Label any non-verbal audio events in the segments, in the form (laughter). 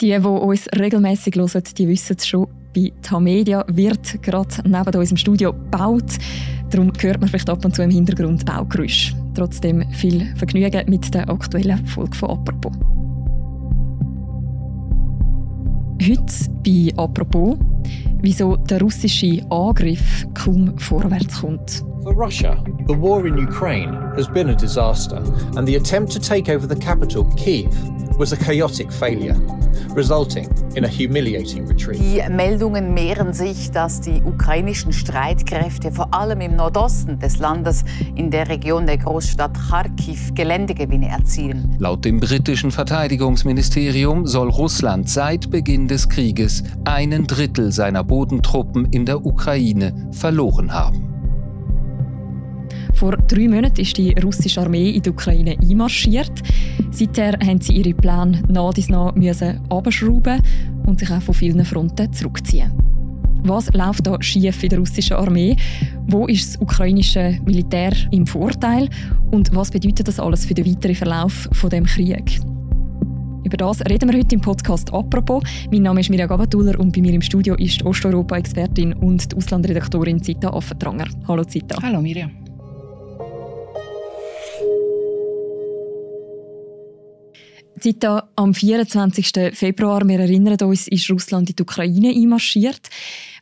Die, die uns regelmäßig hören, die wissen es schon. Bei Tamedia wird gerade neben unserem Studio gebaut. Darum hört man vielleicht ab und zu im Hintergrund Baugeräusche. Trotzdem viel Vergnügen mit der aktuellen Folge von «Apropos». Heute bei «Apropos» wieso der russische Angriff kaum vorwärts kommt. For Russia, the war in Ukraine has been a disaster, and the attempt to take over the capital, Kiev, was a chaotic failure, resulting in a humiliating retreat. Die Meldungen mehren sich, dass die ukrainischen Streitkräfte vor allem im Nordosten des Landes in der Region der Großstadt Kharkiv Geländegewinne erzielen. Laut dem britischen Verteidigungsministerium soll Russland seit Beginn des Krieges einen Drittel seiner Bodentruppen in der Ukraine verloren haben. Vor drei Monaten ist die russische Armee in die Ukraine einmarschiert. Seither haben sie ihre Pläne nach dies nach abschrauben und sich auch von vielen Fronten zurückziehen. Was läuft da schief in der russischen Armee? Wo ist das ukrainische Militär im Vorteil? Und was bedeutet das alles für den weiteren Verlauf von dem Krieg? Über das reden wir heute im Podcast «Apropos». Mein Name ist Mirja Gabatuller und bei mir im Studio ist Osteuropa-Expertin und die Auslandredaktorin Zita Affentranger. Hallo Zita. Hallo Mirja. Seit am 24. Februar, wir erinnern uns, ist Russland in die Ukraine einmarschiert.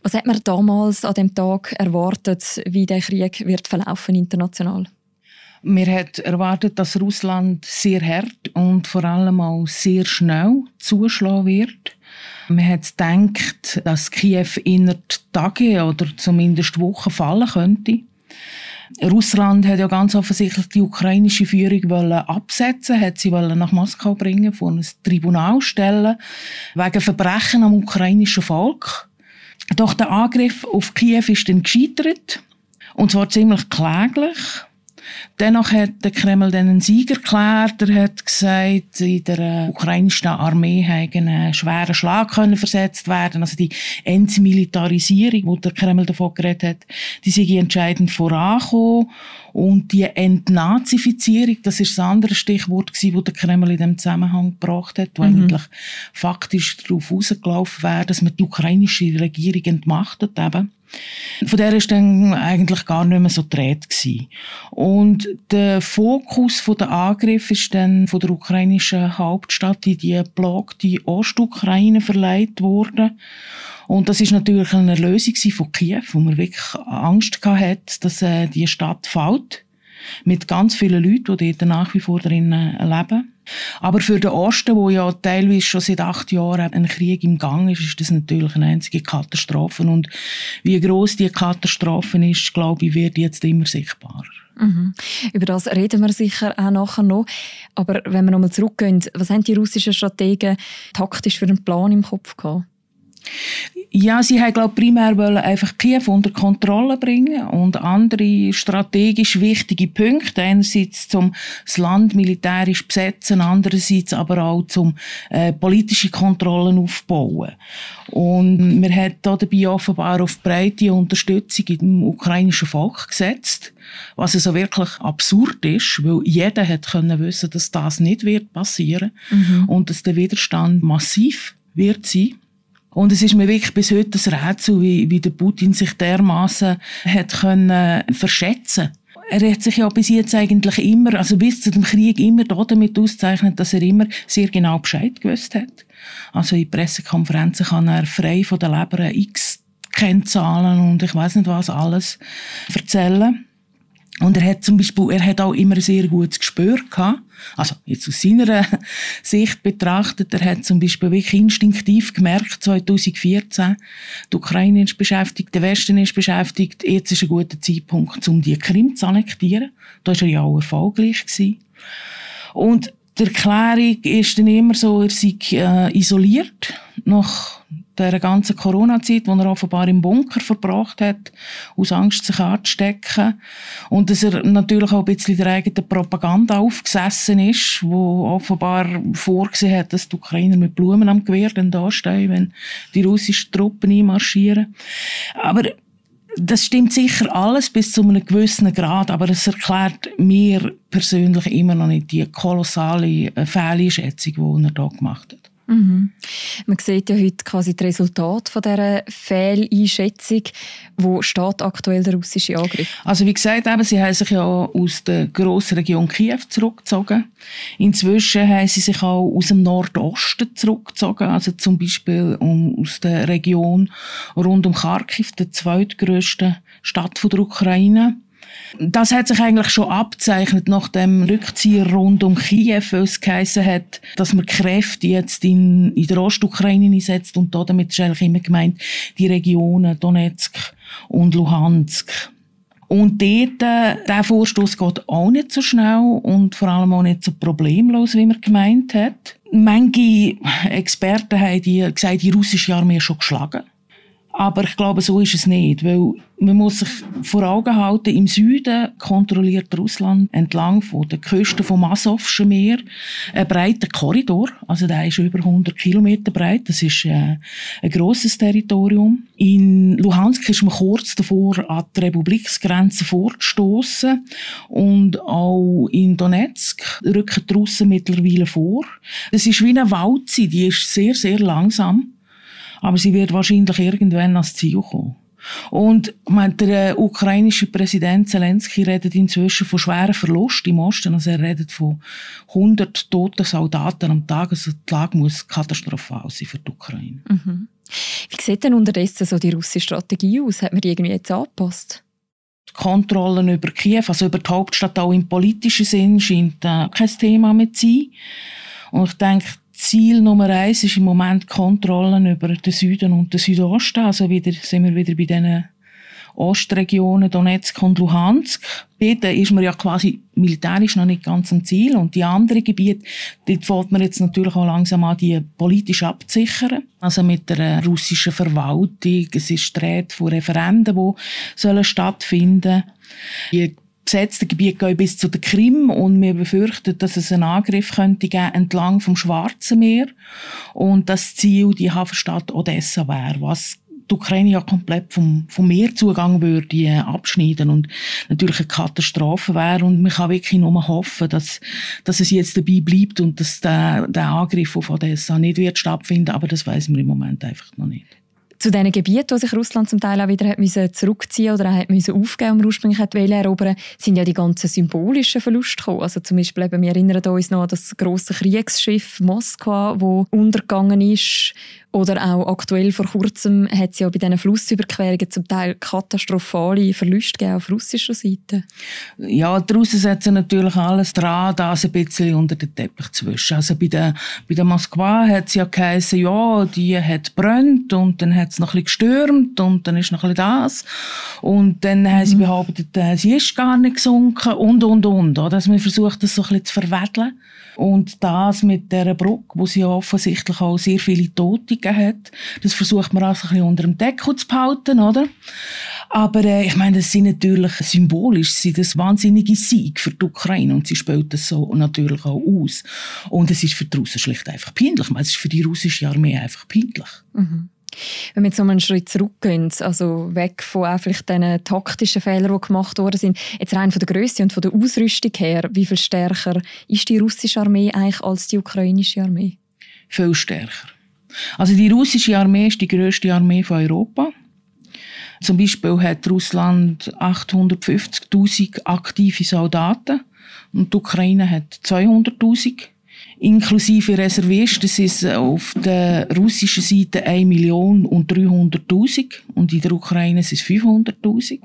Was hat man damals an dem Tag erwartet, wie der Krieg wird verlaufen international? Wir hat erwartet, dass Russland sehr hart und vor allem auch sehr schnell zuschlagen wird. Man hat gedacht, dass Kiew innerhalb Tage oder zumindest Wochen fallen könnte. Russland hat ja ganz offensichtlich die ukrainische Führung absetzen, hat sie nach Moskau bringen, vor ein Tribunal stellen, wegen Verbrechen am ukrainischen Volk. Doch der Angriff auf Kiew ist dann gescheitert. Und zwar ziemlich kläglich. Dennoch hat der Kreml dann einen Sieg erklärt. Er hat gesagt, in der äh, ukrainischen Armee einen schweren Schlag können versetzt werden. Also die Entmilitarisierung, wo der Kreml davon geredet hat, die sei entscheidend vorangekommen. Und die Entnazifizierung, das ist das andere Stichwort gewesen, das der Kreml in dem Zusammenhang gebracht hat, wo mhm. eigentlich faktisch darauf rausgelaufen wäre, dass man die ukrainische Regierung entmachtet eben. Von der ist dann eigentlich gar nicht mehr so dreht. Und der Fokus von der Angriff ist dann von der ukrainischen Hauptstadt in die blockte Ostukraine verleiht worden. Und das ist natürlich eine Lösung von Kiew, wo man wirklich Angst hatte, dass äh, die Stadt fällt. Mit ganz vielen Leuten, die dort nach wie vor drinnen leben. Aber für den Osten, wo ja teilweise schon seit acht Jahren ein Krieg im Gang ist, ist das natürlich eine einzige Katastrophe. Und wie groß die Katastrophe ist, glaube ich, wird jetzt immer sichtbarer. Mhm. Über das reden wir sicher auch nachher noch. Aber wenn wir nochmal zurückgehen, was haben die russischen Strategen taktisch für einen Plan im Kopf gehabt? Ja, sie haben glaube primär wollen einfach Kiew unter Kontrolle bringen und andere strategisch wichtige Punkte einerseits zum das Land militärisch besetzen, andererseits aber auch zum äh, politische Kontrollen aufbauen. Und man hat da dabei offenbar auf breite Unterstützung im ukrainischen Volk gesetzt, was also wirklich absurd ist, weil jeder hat können wissen, dass das nicht wird passieren mhm. und dass der Widerstand massiv wird sein. Und es ist mir wirklich bis heute ein Rätsel, wie, wie der Putin sich dermaßen hat können verschätzen. Er hat sich ja bis jetzt eigentlich immer, also bis zu dem Krieg immer damit auszeichnet, dass er immer sehr genau Bescheid gewusst hat. Also in Pressekonferenzen kann er frei von der Leber x Kennzahlen und ich weiß nicht was alles erzählen. Und er hat zum Beispiel, er hat auch immer ein sehr gutes Gespür gehabt. Also, jetzt aus seiner (laughs) Sicht betrachtet, er hat zum Beispiel wirklich instinktiv gemerkt, 2014, die Ukraine ist beschäftigt, der Westen ist beschäftigt, jetzt ist ein guter Zeitpunkt, um die Krim zu annektieren. Da war er ja auch erfolgreich gewesen. Und die Erklärung ist dann immer so, er sei äh, isoliert, nach der ganzen Corona-Zeit, die er offenbar im Bunker verbracht hat, aus Angst, sich anzustecken. Und dass er natürlich auch ein bisschen der eigenen Propaganda aufgesessen ist, wo offenbar vorgesehen hat, dass die Ukrainer mit Blumen am Gewehr dann dastehen, wenn die russischen Truppen einmarschieren. Aber das stimmt sicher alles bis zu einem gewissen Grad, aber es erklärt mir persönlich immer noch nicht die kolossale Fehleinschätzung, die er da gemacht hat. Mhm. Man sieht ja heute quasi das Resultat von dieser Fehleinschätzung. Wo steht aktuell der russische Angriff? Also wie gesagt, eben, sie haben sich ja aus der grossen Region Kiew zurückgezogen. Inzwischen haben sie sich auch aus dem Nordosten zurückgezogen, also zum Beispiel aus der Region rund um Kharkiv, der zweitgrößten Stadt der Ukraine. Das hat sich eigentlich schon abzeichnet nach dem Rückzieher rund um Kiew, weil es geheissen hat, dass man Kräfte jetzt in, in der Ostukraine einsetzt und da damit ist eigentlich immer gemeint, die Regionen Donetsk und Luhansk. Und dort, äh, der Vorstoß geht auch nicht so schnell und vor allem auch nicht so problemlos, wie man gemeint hat. Manche Experten haben die gesagt, die russische Armee ist schon geschlagen. Aber ich glaube, so ist es nicht, weil man muss sich vor Augen halten, im Süden kontrolliert Russland entlang von den Küsten vom Asowschen Meer einen breiten Korridor. Also der ist über 100 Kilometer breit. Das ist äh, ein grosses Territorium. In Luhansk ist man kurz davor, an die Republiksgrenze vorzustoßen. Und auch in Donetsk rücken die Russen mittlerweile vor. Es ist wie eine Walze, die ist sehr, sehr langsam. Aber sie wird wahrscheinlich irgendwann ans Ziel kommen. Und meine, der äh, ukrainische Präsident Zelensky redet inzwischen von schweren Verlusten im Osten. Also er redet von 100 toten Soldaten am Tag. Also die Lage muss katastrophal sein für die Ukraine. Mhm. Wie sieht denn unterdessen so die russische Strategie aus? Hat man die irgendwie jetzt angepasst? Die Kontrollen über Kiew, also über die Hauptstadt auch im politischen Sinn, scheint äh, kein Thema mehr zu sein. Und ich denke, Ziel Nummer eins ist im Moment Kontrollen über den Süden und den Südosten. Also wieder, sind wir wieder bei diesen Ostregionen, Donetsk und Luhansk. Dort ist man ja quasi militärisch noch nicht ganz am Ziel. Und die anderen Gebiete, dort fällt man jetzt natürlich auch langsam an, die politisch abzusichern. Also mit der russischen Verwaltung. Es ist die Rede von Referenden, die sollen stattfinden sollen besetzte Gebiet gehen bis zu der Krim und wir befürchten, dass es einen Angriff könnte geben entlang vom Schwarzen Meer und das Ziel die Hafenstadt Odessa wäre, was die Ukraine ja komplett vom, vom Meerzugang würde äh, abschneiden und natürlich eine Katastrophe wäre und man kann wirklich nur hoffen, dass, dass es jetzt dabei bleibt und dass der, der Angriff auf Odessa nicht wird stattfinden, aber das weiß man im Moment einfach noch nicht zu diesen Gebieten, wo sich Russland zum Teil auch wieder hat müssen zurückziehen oder hat müssen aufgeben, um ursprünglich hat erobern, sind ja die ganzen symbolischen Verluste gekommen. Also zum Beispiel eben, wir erinnern uns noch an das große Kriegsschiff Moskwa, wo untergegangen ist oder auch aktuell vor kurzem hat es ja bei diesen Flussüberquerungen zum Teil katastrophale Verluste gegeben auf russischer Seite. Ja, draussen setzen natürlich alles dran, das ein bisschen unter den Teppich zu wischen. Also bei der, bei der Moskwa hat es ja geheißen, ja, die hat brennt und dann hat es noch ein bisschen gestürmt und dann ist noch ein bisschen das. Und dann mhm. haben sie mhm. behauptet, äh, sie ist gar nicht gesunken und, und, und. Oder? Also man versucht, das so ein bisschen zu verwedeln. Und das mit der Brücke, wo sie ja offensichtlich auch sehr viele Tote gegeben hat, das versucht man also ein bisschen unter dem Deckel zu behalten, oder? Aber äh, ich meine, das sind natürlich symbolisch sind das wahnsinnige Sieg für die Ukraine und sie spielt das so natürlich auch aus. Und es ist für die Russen schlicht einfach peinlich. Meine, es ist für die russische Armee einfach peinlich. Mhm. Wenn wir jetzt noch einen Schritt zurückgehen, also weg von auch vielleicht den taktischen Fehlern, die gemacht worden sind, jetzt rein von der Größe und von der Ausrüstung her, wie viel stärker ist die russische Armee eigentlich als die ukrainische Armee? Viel stärker. Also die russische Armee ist die größte Armee von Europa. Zum Beispiel hat Russland 850.000 aktive Soldaten und die Ukraine hat 200.000 inklusive Reservisten sind es auf der russischen Seite 1 Million und 300.000 und in der Ukraine sind es 500.000.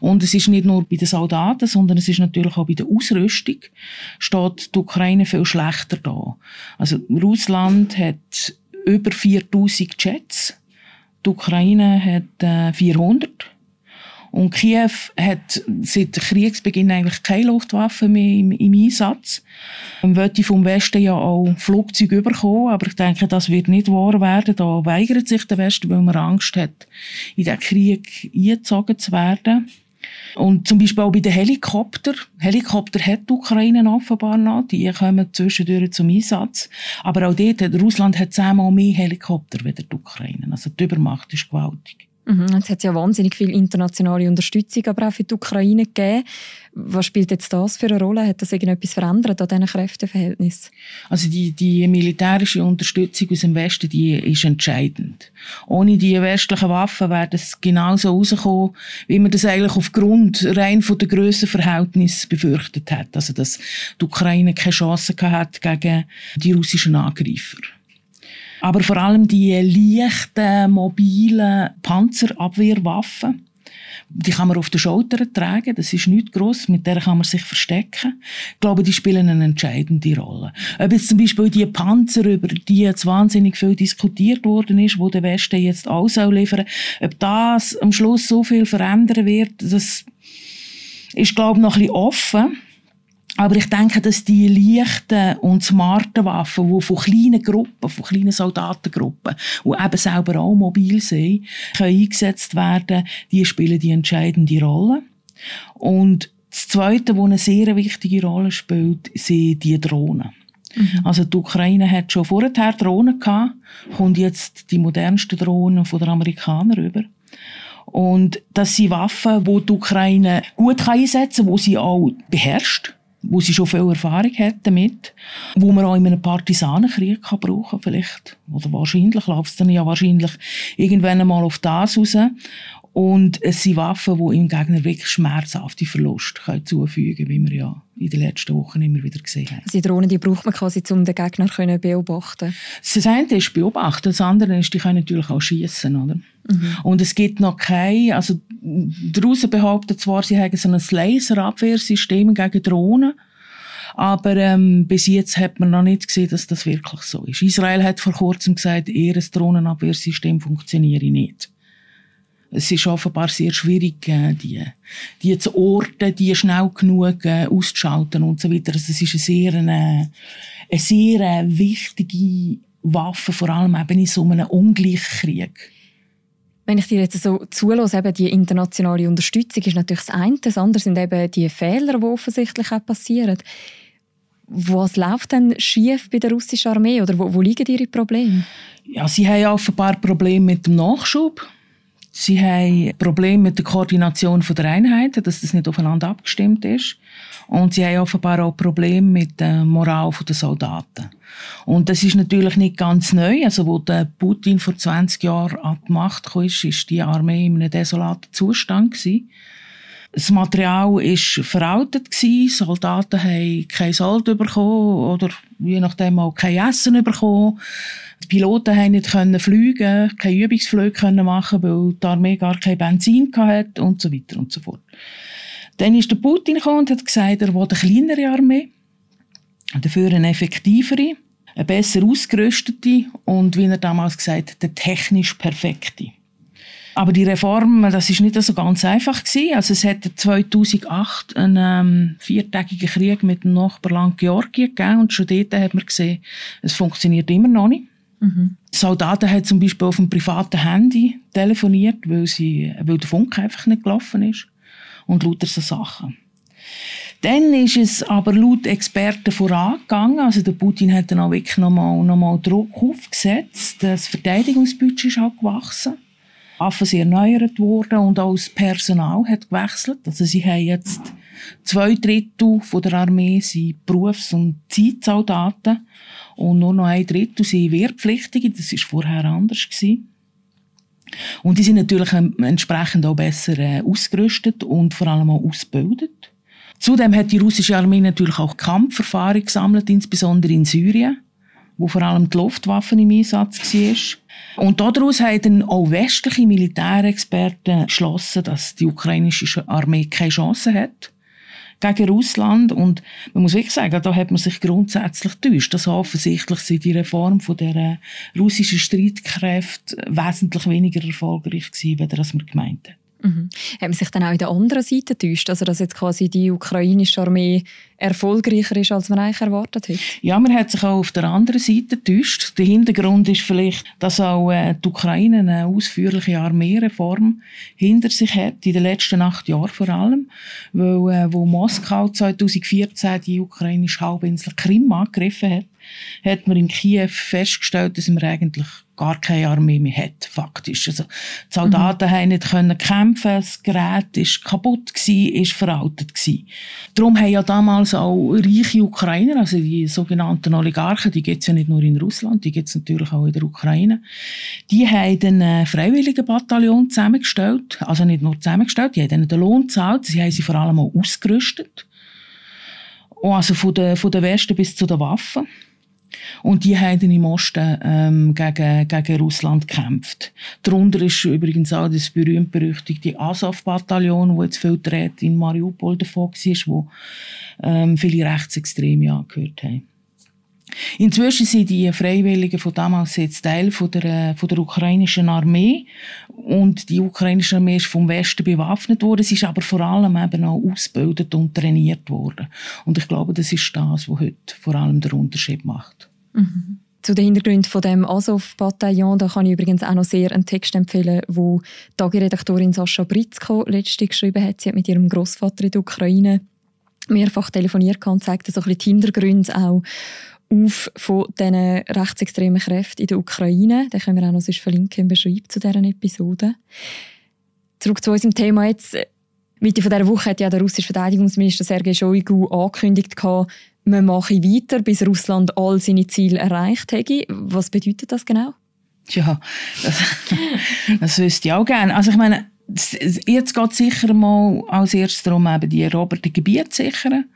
Und es ist nicht nur bei den Soldaten, sondern es ist natürlich auch bei der Ausrüstung steht die Ukraine viel schlechter da. Also Russland hat über 4000 Jets, die Ukraine hat äh, 400. Und Kiew hat seit Kriegsbeginn eigentlich keine Luftwaffen mehr im, im Einsatz. Man wollte vom Westen ja auch Flugzeuge überkommen, aber ich denke, das wird nicht wahr werden. Da weigert sich der Westen, weil man Angst hat, in den Krieg eingezogen zu werden. Und zum Beispiel auch bei den Helikoptern. Helikopter hat die Ukraine offenbar noch. Die kommen zwischendurch zum Einsatz. Aber auch dort, Russland hat zehnmal mehr Helikopter als die Ukraine. Also die Übermacht ist gewaltig. Mhm, es hat ja wahnsinnig viel internationale Unterstützung aber auch für die Ukraine gegeben. Was spielt jetzt das für eine Rolle? Hat das irgendetwas verändert an diesen Kräfteverhältnissen? Also die, die militärische Unterstützung aus dem Westen, die ist entscheidend. Ohne die westlichen Waffen wäre das genauso rausgekommen, wie man das eigentlich aufgrund rein von der Grössenverhältnis befürchtet hat. Also dass die Ukraine keine Chance hat gegen die russischen Angreifer. Aber vor allem die leichten, mobilen Panzerabwehrwaffen, die kann man auf den Schultern tragen, das ist nicht gross, mit der kann man sich verstecken. Ich glaube, die spielen eine entscheidende Rolle. Ob jetzt zum Beispiel die Panzer, über die jetzt wahnsinnig viel diskutiert worden ist, wo der Westen jetzt auch soll liefern, ob das am Schluss so viel verändern wird, das ist, glaube ich, noch ein bisschen offen. Aber ich denke, dass die leichten und smarten Waffen, die von kleinen Gruppen, von kleinen Soldatengruppen, die eben selber auch mobil sind, können eingesetzt werden, die spielen die entscheidende Rolle. Und das Zweite, was eine sehr wichtige Rolle spielt, sind die Drohnen. Mhm. Also die Ukraine hat schon vorher Drohnen gehabt, kommt jetzt die modernsten Drohnen von den Amerikanern rüber. Und das sind Waffen, die die Ukraine gut einsetzen kann, die sie auch beherrscht wo sie schon viel Erfahrung hat damit, wo man auch in einem Partisanenkrieg kann brauchen vielleicht. Oder wahrscheinlich läuft es dann ja wahrscheinlich irgendwann einmal auf das raus. Und es sind Waffen, die im Gegner wirklich schmerzhafte Verluste können zufügen können, wie wir ja in den letzten Wochen immer wieder gesehen haben. Also die Drohnen die braucht man quasi, um den Gegner zu beobachten Das eine ist beobachten, das andere ist, die können natürlich auch schießen, oder? Mhm. Und es gibt noch kein, also draußen behaupten zwar, sie haben so ein Laserabwehrsystem gegen Drohnen, aber ähm, bis jetzt hat man noch nicht gesehen, dass das wirklich so ist. Israel hat vor kurzem gesagt, ihr Drohnenabwehrsystem funktioniere nicht es ist offenbar sehr schwierig, äh, die, die zu orten, die schnell genug äh, auszuschalten und so weiter. Also es ist eine sehr, eine, eine sehr äh, wichtige Waffe, vor allem eben in so einem Ungleichkrieg. Wenn ich dir jetzt so zulasse, eben die internationale Unterstützung ist natürlich das eine, das andere sind eben die Fehler, die offensichtlich auch passieren. Was läuft denn schief bei der russischen Armee oder wo, wo liegen ihre Probleme? Ja, sie haben offenbar Probleme mit dem Nachschub. Sie haben Probleme mit der Koordination der Einheiten, dass das nicht aufeinander abgestimmt ist. Und sie haben offenbar auch Probleme mit der Moral der Soldaten. Und das ist natürlich nicht ganz neu. Also, wo der Putin vor 20 Jahren an die Macht kam, ist, die Armee in einem desolaten Zustand gewesen. Das Material war veraltet gewesen. Soldaten haben kein Sold bekommen oder je nachdem auch kein Essen bekommen. Die Piloten haben nicht können fliegen, keine Übungsflüge können machen, weil die Armee gar kein Benzin hatte und so weiter und so fort. Dann ist der Putin und hat gesagt, er will eine kleinere Armee, dafür eine effektivere, eine besser ausgerüstete und, wie er damals gesagt hat, eine technisch perfekte. Aber die Reform, das ist nicht so ganz einfach gewesen. Also es hat 2008 einen ähm, viertägigen Krieg mit dem Nachbarland Georgien gegeben und schon dort hat man gesehen, es funktioniert immer noch nicht. Mhm. Soldaten haben zum Beispiel auf dem privaten Handy telefoniert, weil, sie, weil der Funk einfach nicht gelaufen ist und lauter so Sachen. Dann ist es aber laut Experten vorangegangen. Also der Putin hat dann auch wirklich nochmal noch mal Druck aufgesetzt. Das Verteidigungsbudget ist auch gewachsen. Waffen sind erneuert worden und auch das Personal hat gewechselt. Also sie haben jetzt zwei Drittel von der Armee sind Berufs- und Zeitsoldaten und nur noch ein Drittel sind Wehrpflichtige. Das war vorher anders gewesen. Und die sind natürlich entsprechend auch besser äh, ausgerüstet und vor allem auch ausgebildet. Zudem hat die russische Armee natürlich auch Kampferfahrung gesammelt, insbesondere in Syrien wo vor allem die Luftwaffen im Einsatz war. Und daraus haben dann auch westliche Militärexperten geschlossen, dass die ukrainische Armee keine Chance hat gegen Russland. Und man muss wirklich sagen, da hat man sich grundsätzlich täuscht. Also offensichtlich sind die Reform von der russischen Streitkräfte wesentlich weniger erfolgreich gewesen, als man gemeint hat. Mhm. Hat man sich dann auch in der anderen Seite getäuscht, also dass jetzt quasi die ukrainische Armee erfolgreicher ist, als man eigentlich erwartet hat? Ja, man hat sich auch auf der anderen Seite getäuscht. Der Hintergrund ist vielleicht, dass auch äh, die Ukraine eine ausführliche Armeereform hinter sich hat, in den letzten acht Jahren vor allem, weil äh, wo Moskau 2014 die ukrainische Halbinsel Krim angegriffen hat, hat man in Kiew festgestellt, dass man eigentlich gar keine Armee mehr hat, faktisch. Also, die Soldaten mhm. haben nicht können kämpfen, das Gerät ist kaputt gewesen, ist veraltet gewesen. Darum haben ja damals auch reiche Ukrainer, also die sogenannten Oligarchen, die gibt es ja nicht nur in Russland, die gibt es natürlich auch in der Ukraine, die haben ein Freiwilligenbataillon zusammengestellt, also nicht nur zusammengestellt, die haben ihnen den Lohn gezahlt, sie haben sie vor allem auch ausgerüstet. Also von der, von der Westen bis zu den Waffen. Und die haben im Osten ähm, gegen, gegen Russland gekämpft. Darunter ist übrigens auch das berühmt-berüchtigte Azov-Bataillon, das jetzt viel dreht in Mariupol davon war, wo ähm, viele Rechtsextreme angehört haben. Inzwischen sind die Freiwilligen von damals jetzt Teil von der, von der ukrainischen Armee. Und die ukrainische Armee ist vom Westen bewaffnet worden. Sie ist aber vor allem eben auch ausgebildet und trainiert worden. Und ich glaube, das ist das, was heute vor allem der Unterschied macht. Mhm. Zu den Hintergründen von dem Azov-Bataillon, da kann ich übrigens auch noch sehr einen Text empfehlen, wo die Tagiredaktorin Sascha Britzko letztens geschrieben hat. Sie hat mit ihrem Großvater in der Ukraine mehrfach telefoniert und zeigt so ein bisschen die Hintergründe auch auf von diesen rechtsextremen Kräften in der Ukraine. Den können wir auch noch sonst verlinken im Beschreibung zu dieser Episode. Zurück zu unserem Thema jetzt. Mitte dieser Woche hat ja der russische Verteidigungsminister Sergei Shoigu angekündigt, man mache weiter, bis Russland all seine Ziele erreicht hätte. Was bedeutet das genau? Ja, das, das wüsste ich auch gerne. Also ich meine, jetzt geht es sicher mal als erstes darum, eben die eroberten Gebiete zu sichern.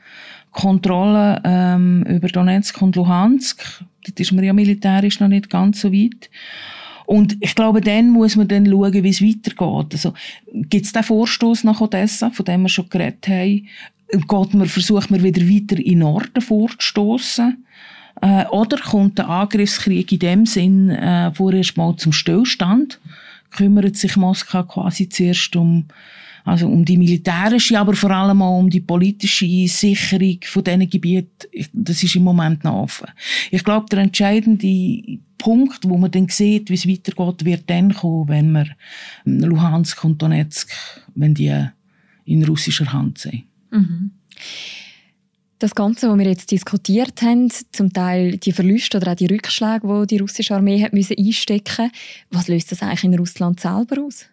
Kontrolle ähm, über Donetsk und Luhansk. Dort ist man ja militärisch noch nicht ganz so weit. Und ich glaube, dann muss man dann schauen, wie es weitergeht. Also, gibt es den Vorstoß nach Odessa, von dem wir schon geredet haben? Geht man, versucht man wieder weiter in Norden vorzustoßen? Äh, oder kommt der Angriffskrieg in dem Sinn äh, vorerst mal zum Stillstand? Kümmert sich Moskau quasi zuerst um also um die militärische, aber vor allem auch um die politische Sicherung von diesen Gebieten. Das ist im Moment noch offen. Ich glaube, der entscheidende Punkt, wo man dann sieht, wie es weitergeht, wird dann kommen, wenn wir Luhansk und Donetsk, wenn die in russischer Hand sind. Mhm. Das Ganze, was wir jetzt diskutiert haben, zum Teil die Verluste oder auch die Rückschläge, die die russische Armee hat einstecken was löst das eigentlich in Russland selber aus?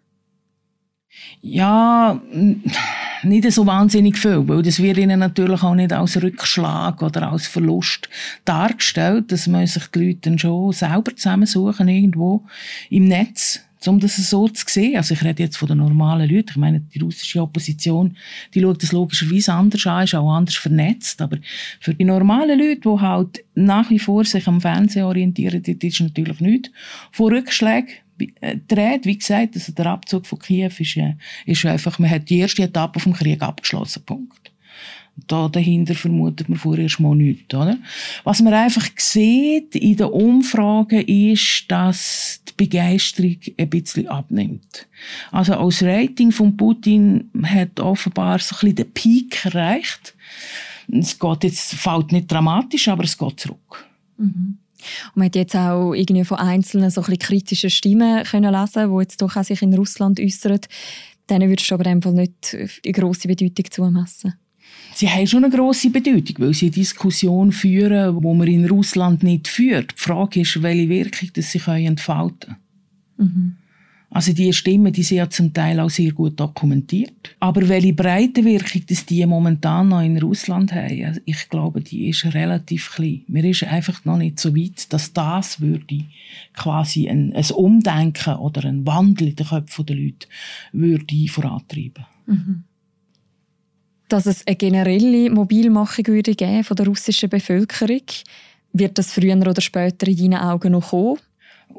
Ja, nicht so wahnsinnig viel, weil das wird ihnen natürlich auch nicht als Rückschlag oder als Verlust dargestellt. Das müssen sich die Leute dann schon selber zusammensuchen, irgendwo im Netz, um das so zu sehen. Also ich rede jetzt von den normalen Leuten. Ich meine, die russische Opposition, die schaut das logischerweise anders an, ist auch anders vernetzt. Aber für die normalen Leute, die halt nach wie vor sich am Fernsehen orientieren, das ist natürlich nichts von Rückschlägen äh, dreht. Wie gesagt, also der Abzug von Kiew ist, äh, ist einfach, man hat die erste Etappe vom Krieg abgeschlossen. Punkt. Da dahinter vermutet man vorerst mal nichts. Oder? Was man einfach sieht in den Umfragen ist, dass die Begeisterung ein bisschen abnimmt. Also als Rating von Putin hat offenbar so ein bisschen den Peak erreicht. Es geht jetzt, fällt nicht dramatisch, aber es geht zurück. Mhm. Und man hat jetzt auch irgendwie von einzelnen so ein kritischen Stimmen können lesen, die jetzt doch auch sich in Russland äußern. Denen würdest du aber einfach nicht eine grosse Bedeutung zumessen. Sie haben schon eine grosse Bedeutung, weil sie eine Diskussion führen, die man in Russland nicht führt. Die Frage ist, welche Wirkung das sie entfalten können. Mhm. Also die Stimmen, die sind ja zum Teil auch sehr gut dokumentiert. Aber welche breite Wirkung das die momentan noch in Russland haben, ich glaube, die ist relativ klein. Mir ist einfach noch nicht so weit, dass das würde quasi ein, ein Umdenken oder ein Wandel in den Köpfen der Leute würde vorantreiben. Mhm. Dass es eine generelle Mobilmachung würde geben von der russischen Bevölkerung, wird das früher oder später in deinen Augen noch kommen?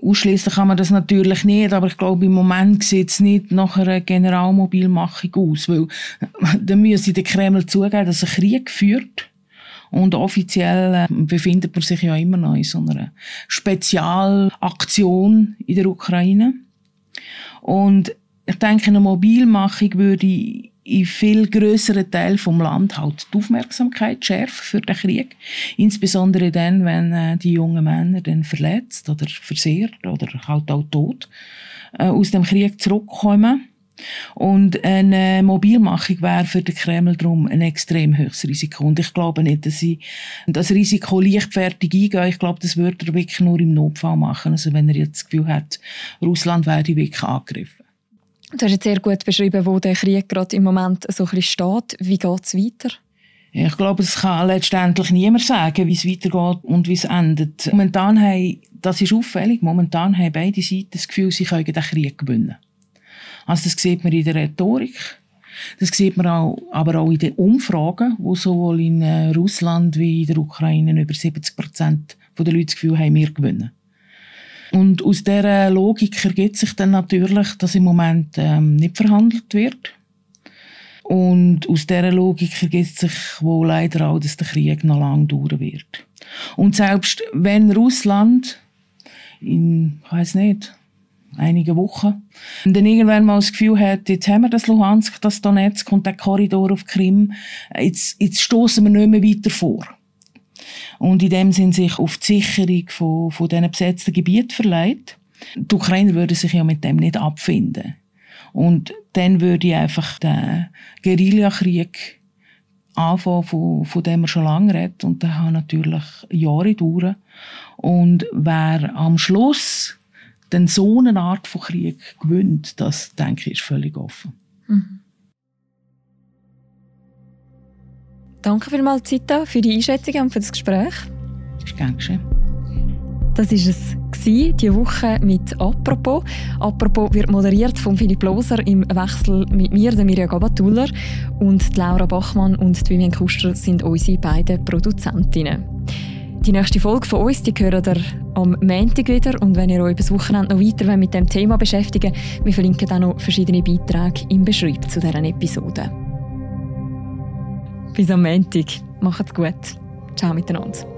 Ausschließlich kann man das natürlich nicht, aber ich glaube, im Moment sieht es nicht nach einer Generalmobilmachung aus, weil dann müsste der Kreml zugeben, dass er Krieg führt. Und offiziell äh, befindet man sich ja immer noch in so einer Spezialaktion in der Ukraine. Und ich denke, eine Mobilmachung würde in viel größeren Teilen vom Land halt die Aufmerksamkeit schärfen für den Krieg. Insbesondere dann, wenn äh, die jungen Männer dann verletzt oder versehrt oder halt auch tot äh, aus dem Krieg zurückkommen. Und eine Mobilmachung wäre für den Kreml darum ein extrem höchstes Risiko. Und ich glaube nicht, dass sie das Risiko leichtfertig eingehen. Ich glaube, das würde er wirklich nur im Notfall machen. Also wenn er jetzt das Gefühl hat, Russland werde wirklich angegriffen. Du hast jetzt sehr gut beschrieben, wo der Krieg gerade im Moment so ein bisschen steht. Wie geht es weiter? Ich glaube, es kann letztendlich niemand sagen, wie es weitergeht und wie es endet. Momentan haben, das ist auffällig, momentan haben beide Seiten das Gefühl, sie können den Krieg gewinnen. Also das sieht man in der Rhetorik. Das sieht man auch, aber auch in den Umfragen, wo sowohl in äh, Russland wie in der Ukraine über 70 Prozent der Leute das Gefühl haben, wir gewinnen. Und aus dieser Logik ergibt sich dann natürlich, dass im Moment ähm, nicht verhandelt wird. Und aus dieser Logik ergibt sich wohl leider auch, dass der Krieg noch lange dauern wird. Und selbst wenn Russland in, ich weiß nicht, einige Wochen. Dann irgendwann mal das Gefühl hat, jetzt haben wir das Luhansk, das Donetsk und der Korridor auf Krim, jetzt, jetzt stoßen wir nicht mehr weiter vor. Und in dem Sinn sich auf die Sicherung von, von diesen besetzten Gebieten verleiht. Die Ukrainer würden sich ja mit dem nicht abfinden. Und dann würde ich einfach den Guerillakrieg anfangen, von, von dem er schon lange redet. Und der hat natürlich Jahre dauern. Und wer am Schluss dann so eine Art von Krieg gewinnt, das denke ich, ist völlig offen. Mhm. Danke vielmals, Zita, für die Einschätzung und für das Gespräch. Ist gern geschehen. Das war es diese Woche mit «Apropos». «Apropos» wird moderiert von Philipp Loser im Wechsel mit mir, der Mirja Gabatuller. Und Laura Bachmann und Vivian Kuster sind unsere beiden Produzentinnen. Die nächste Folge von uns, die hören ihr am Montag wieder. Und wenn ihr euch das Wochenende noch weiter mit dem Thema beschäftigen wir verlinken auch noch verschiedene Beiträge im Beschreib zu dieser Episode. Bis am Montag. Macht's gut. Ciao miteinander.